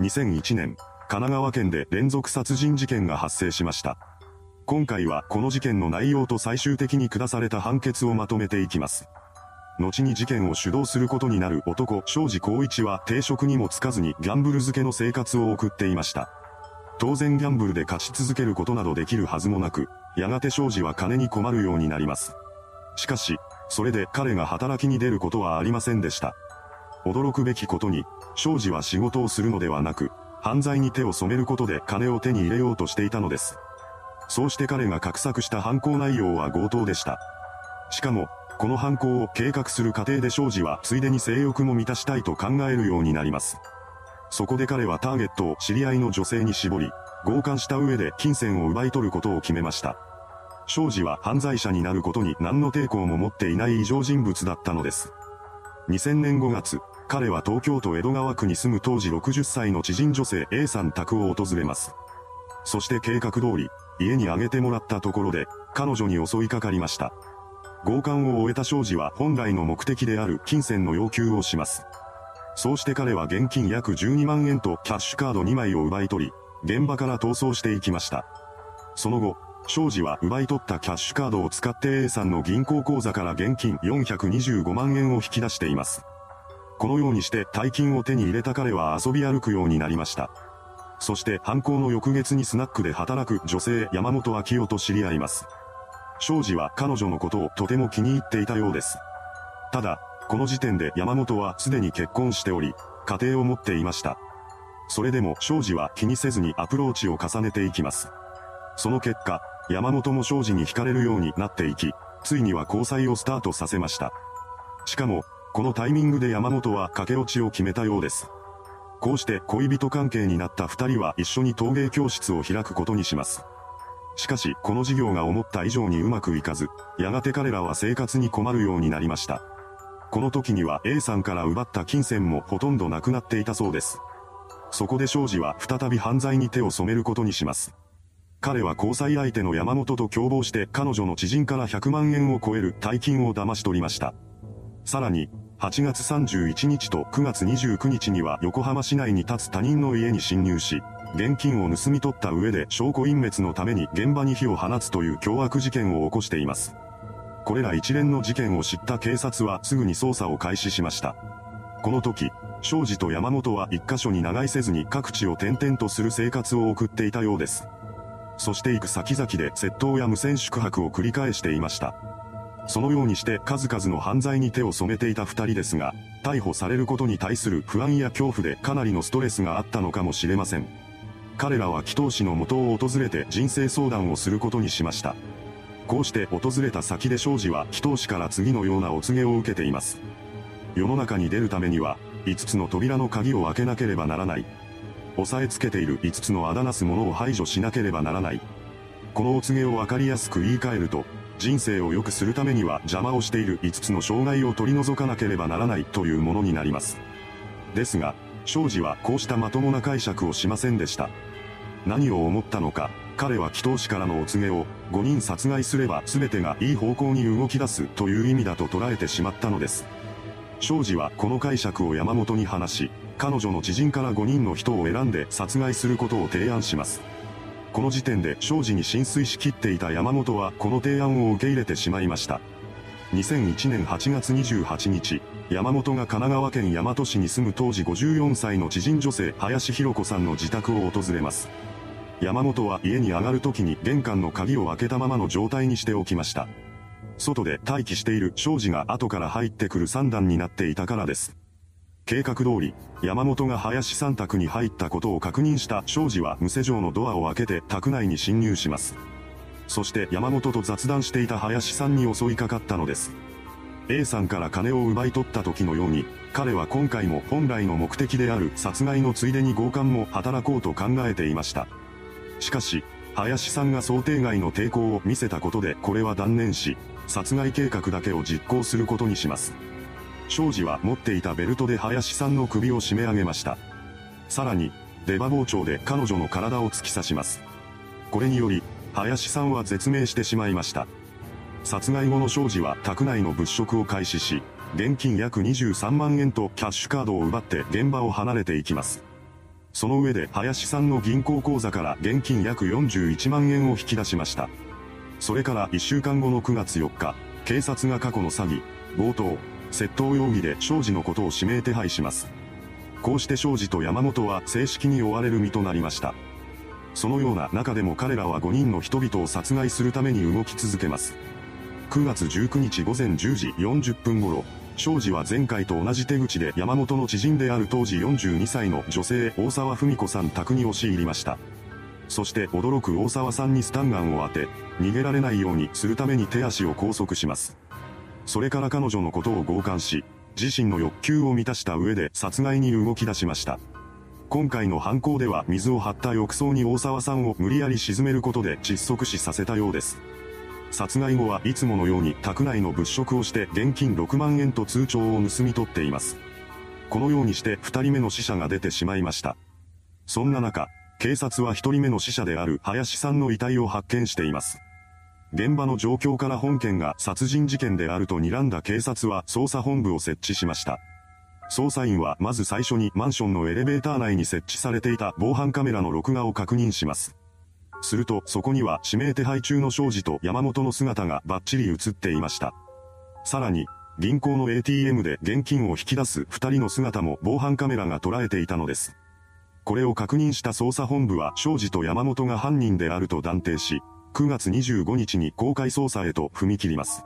2001年、神奈川県で連続殺人事件が発生しました。今回はこの事件の内容と最終的に下された判決をまとめていきます。後に事件を主導することになる男、庄司光一は定職にもつかずにギャンブル漬けの生活を送っていました。当然ギャンブルで勝ち続けることなどできるはずもなく、やがて庄司は金に困るようになります。しかし、それで彼が働きに出ることはありませんでした。驚くべきことに、庄司は仕事をするのではなく、犯罪に手を染めることで金を手に入れようとしていたのです。そうして彼が画策した犯行内容は強盗でした。しかも、この犯行を計画する過程で庄司はついでに性欲も満たしたいと考えるようになります。そこで彼はターゲットを知り合いの女性に絞り、強姦した上で金銭を奪い取ることを決めました。庄司は犯罪者になることに何の抵抗も持っていない異常人物だったのです。2000年5月、彼は東京都江戸川区に住む当時60歳の知人女性 A さん宅を訪れます。そして計画通り、家にあげてもらったところで、彼女に襲いかかりました。強姦を終えた庄司は本来の目的である金銭の要求をします。そうして彼は現金約12万円とキャッシュカード2枚を奪い取り、現場から逃走していきました。その後、庄司は奪い取ったキャッシュカードを使って A さんの銀行口座から現金425万円を引き出しています。このようにして大金を手に入れた彼は遊び歩くようになりました。そして犯行の翌月にスナックで働く女性山本明夫と知り合います。庄司は彼女のことをとても気に入っていたようです。ただ、この時点で山本はすでに結婚しており、家庭を持っていました。それでも庄司は気にせずにアプローチを重ねていきます。その結果、山本も庄司に惹かれるようになっていき、ついには交際をスタートさせました。しかも、このタイミングで山本は駆け落ちを決めたようです。こうして恋人関係になった二人は一緒に陶芸教室を開くことにします。しかし、この事業が思った以上にうまくいかず、やがて彼らは生活に困るようになりました。この時には A さんから奪った金銭もほとんどなくなっていたそうです。そこで庄司は再び犯罪に手を染めることにします。彼は交際相手の山本と共謀して彼女の知人から100万円を超える大金を騙し取りました。さらに、8月31日と9月29日には横浜市内に立つ他人の家に侵入し、現金を盗み取った上で証拠隠滅のために現場に火を放つという凶悪事件を起こしています。これら一連の事件を知った警察はすぐに捜査を開始しました。この時、庄司と山本は一箇所に長居せずに各地を転々とする生活を送っていたようです。そして行く先々で窃盗や無線宿泊を繰り返していました。そのようにして数々の犯罪に手を染めていた二人ですが、逮捕されることに対する不安や恐怖でかなりのストレスがあったのかもしれません。彼らは祈祷師の元を訪れて人生相談をすることにしました。こうして訪れた先で庄司は祈祷師から次のようなお告げを受けています。世の中に出るためには、5つの扉の鍵を開けなければならない。押さえつけている5つのあだなすものを排除しなければならない。このお告げをわかりやすく言い換えると、人生を良くするためには邪魔をしている5つの障害を取り除かなければならないというものになります。ですが、庄司はこうしたまともな解釈をしませんでした。何を思ったのか、彼は祈祷師からのお告げを、5人殺害すれば全てがいい方向に動き出すという意味だと捉えてしまったのです。庄司はこの解釈を山本に話し、彼女の知人から5人の人を選んで殺害することを提案します。この時点で庄司に浸水しきっていた山本はこの提案を受け入れてしまいました。2001年8月28日、山本が神奈川県大和市に住む当時54歳の知人女性林博子さんの自宅を訪れます。山本は家に上がる時に玄関の鍵を開けたままの状態にしておきました。外で待機している庄司が後から入ってくる三段になっていたからです。計画通り、山本が林さん宅に入ったことを確認した庄司は無施錠のドアを開けて宅内に侵入します。そして山本と雑談していた林さんに襲いかかったのです。A さんから金を奪い取った時のように、彼は今回も本来の目的である殺害のついでに強姦も働こうと考えていました。しかし、林さんが想定外の抵抗を見せたことでこれは断念し、殺害計画だけを実行することにします。庄司は持っていたベルトで林さんの首を締め上げました。さらに、出刃包丁で彼女の体を突き刺します。これにより、林さんは絶命してしまいました。殺害後の庄司は宅内の物色を開始し、現金約23万円とキャッシュカードを奪って現場を離れていきます。その上で林さんの銀行口座から現金約41万円を引き出しました。それから1週間後の9月4日、警察が過去の詐欺、強盗、窃盗容疑で庄司のことを指名手配します。こうして庄司と山本は正式に追われる身となりました。そのような中でも彼らは5人の人々を殺害するために動き続けます。9月19日午前10時40分頃、庄司は前回と同じ手口で山本の知人である当時42歳の女性大沢文子さん宅に押し入りました。そして驚く大沢さんにスタンガンを当て、逃げられないようにするために手足を拘束します。それから彼女のことを強姦し、自身の欲求を満たした上で殺害に動き出しました。今回の犯行では水を張った浴槽に大沢さんを無理やり沈めることで窒息死させたようです。殺害後はいつものように宅内の物色をして現金6万円と通帳を盗み取っています。このようにして2人目の死者が出てしまいました。そんな中、警察は1人目の死者である林さんの遺体を発見しています。現場の状況から本件が殺人事件であると睨んだ警察は捜査本部を設置しました。捜査員はまず最初にマンションのエレベーター内に設置されていた防犯カメラの録画を確認します。するとそこには指名手配中の庄司と山本の姿がバッチリ映っていました。さらに、銀行の ATM で現金を引き出す二人の姿も防犯カメラが捉えていたのです。これを確認した捜査本部は庄司と山本が犯人であると断定し、9月25日に公開捜査へと踏み切ります。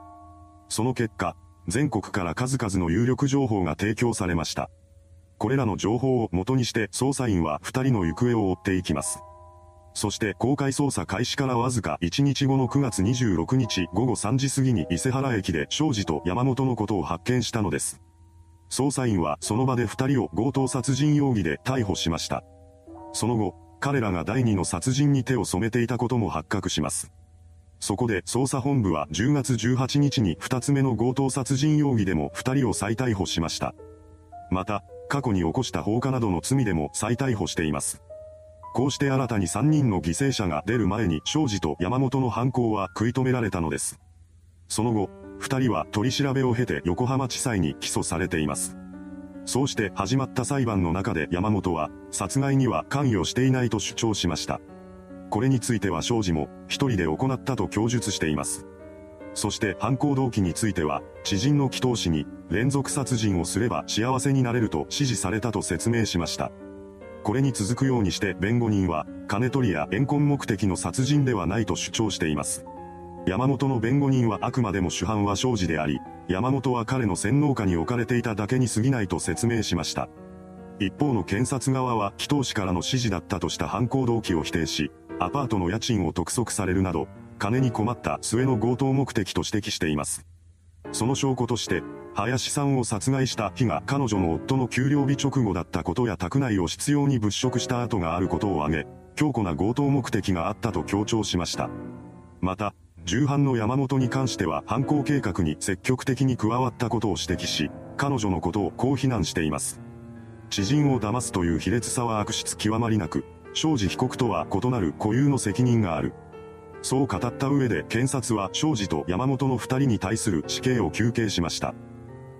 その結果、全国から数々の有力情報が提供されました。これらの情報を元にして捜査員は2人の行方を追っていきます。そして公開捜査開始からわずか1日後の9月26日午後3時過ぎに伊勢原駅で庄司と山本のことを発見したのです。捜査員はその場で2人を強盗殺人容疑で逮捕しました。その後、彼らが第二の殺人に手を染めていたことも発覚します。そこで捜査本部は10月18日に2つ目の強盗殺人容疑でも2人を再逮捕しました。また、過去に起こした放火などの罪でも再逮捕しています。こうして新たに3人の犠牲者が出る前に庄司と山本の犯行は食い止められたのです。その後、2人は取り調べを経て横浜地裁に起訴されています。そうして始まった裁判の中で山本は、殺害には関与していないと主張しました。これについては庄司も、一人で行ったと供述しています。そして犯行動機については、知人の祈祷師に、連続殺人をすれば幸せになれると指示されたと説明しました。これに続くようにして弁護人は、金取りや怨恨目的の殺人ではないと主張しています。山本の弁護人はあくまでも主犯は庄司であり、山本は彼の洗脳下に置かれていただけに過ぎないと説明しました。一方の検察側は祈祷師からの指示だったとした犯行動機を否定し、アパートの家賃を督促されるなど、金に困った末の強盗目的と指摘しています。その証拠として、林さんを殺害した日が彼女の夫の給料日直後だったことや宅内を執拗に物色した跡があることを挙げ、強固な強盗目的があったと強調しました。また、重犯の山本に関しては犯行計画に積極的に加わったことを指摘し、彼女のことをこう非難しています。知人を騙すという卑劣さは悪質極まりなく、庄司被告とは異なる固有の責任がある。そう語った上で検察は庄司と山本の二人に対する死刑を求刑しました。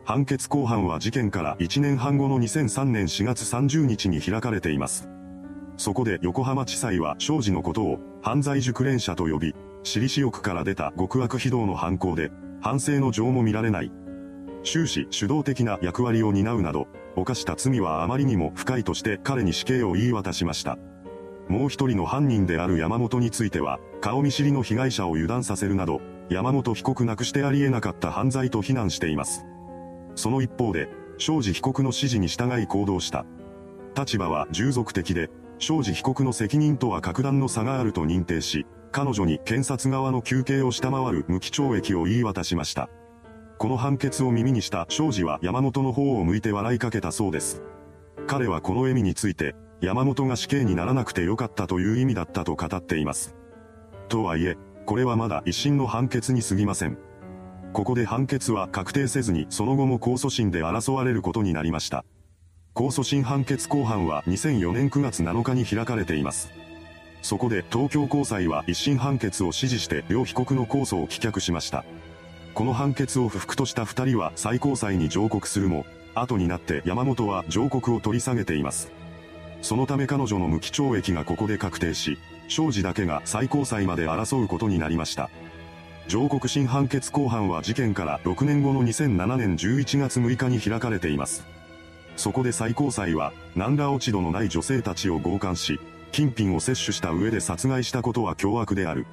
判決公判は事件から1年半後の2003年4月30日に開かれています。そこで横浜地裁は庄司のことを犯罪熟練者と呼び、私利私欲から出た極悪非道の犯行で、反省の情も見られない。終始主導的な役割を担うなど、犯した罪はあまりにも深いとして彼に死刑を言い渡しました。もう一人の犯人である山本については、顔見知りの被害者を油断させるなど、山本被告なくしてありえなかった犯罪と非難しています。その一方で、庄司被告の指示に従い行動した。立場は従属的で、庄司被告の責任とは格段の差があると認定し、彼女に検察側の求刑を下回る無期懲役を言い渡しました。この判決を耳にした庄司は山本の方を向いて笑いかけたそうです。彼はこの笑みについて、山本が死刑にならなくてよかったという意味だったと語っています。とはいえ、これはまだ一審の判決に過ぎません。ここで判決は確定せずにその後も控訴審で争われることになりました。控訴審判決公判は2004年9月7日に開かれています。そこで東京高裁は一審判決を支持して両被告の控訴を棄却しました。この判決を不服とした二人は最高裁に上告するも、後になって山本は上告を取り下げています。そのため彼女の無期懲役がここで確定し、庄司だけが最高裁まで争うことになりました。上告審判決公判は事件から6年後の2007年11月6日に開かれています。そこで最高裁は、何ら落ち度のない女性たちを強姦し、金品を摂取した上で殺害したことは凶悪である。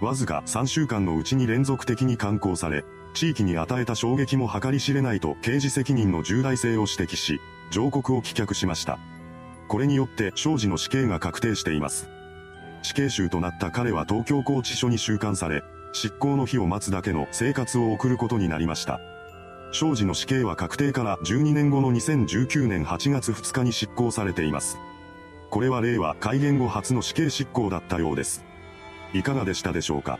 わずか3週間のうちに連続的に刊行され、地域に与えた衝撃も計り知れないと刑事責任の重大性を指摘し、上告を棄却しました。これによって庄司の死刑が確定しています。死刑囚となった彼は東京拘置所に収監され、執行の日を待つだけの生活を送ることになりました。庄司の死刑は確定から12年後の2019年8月2日に執行されています。これは令和改元後初の死刑執行だったようです。いかがでしたでしょうか？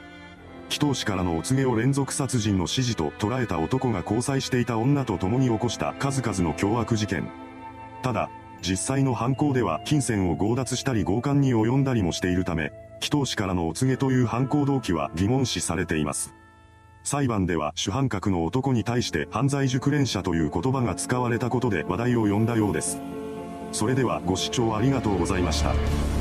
祈祷師からのお告げを連続殺人の指示と捉えた男が交際していた女と共に起こした数々の凶悪事件。ただ、実際の犯行では金銭を強奪したり強姦に及んだりもしているため、祈祷師からのお告げという犯行動機は疑問視されています。裁判では主犯格の男に対して犯罪熟練者という言葉が使われたことで話題を呼んだようです。それではご視聴ありがとうございました。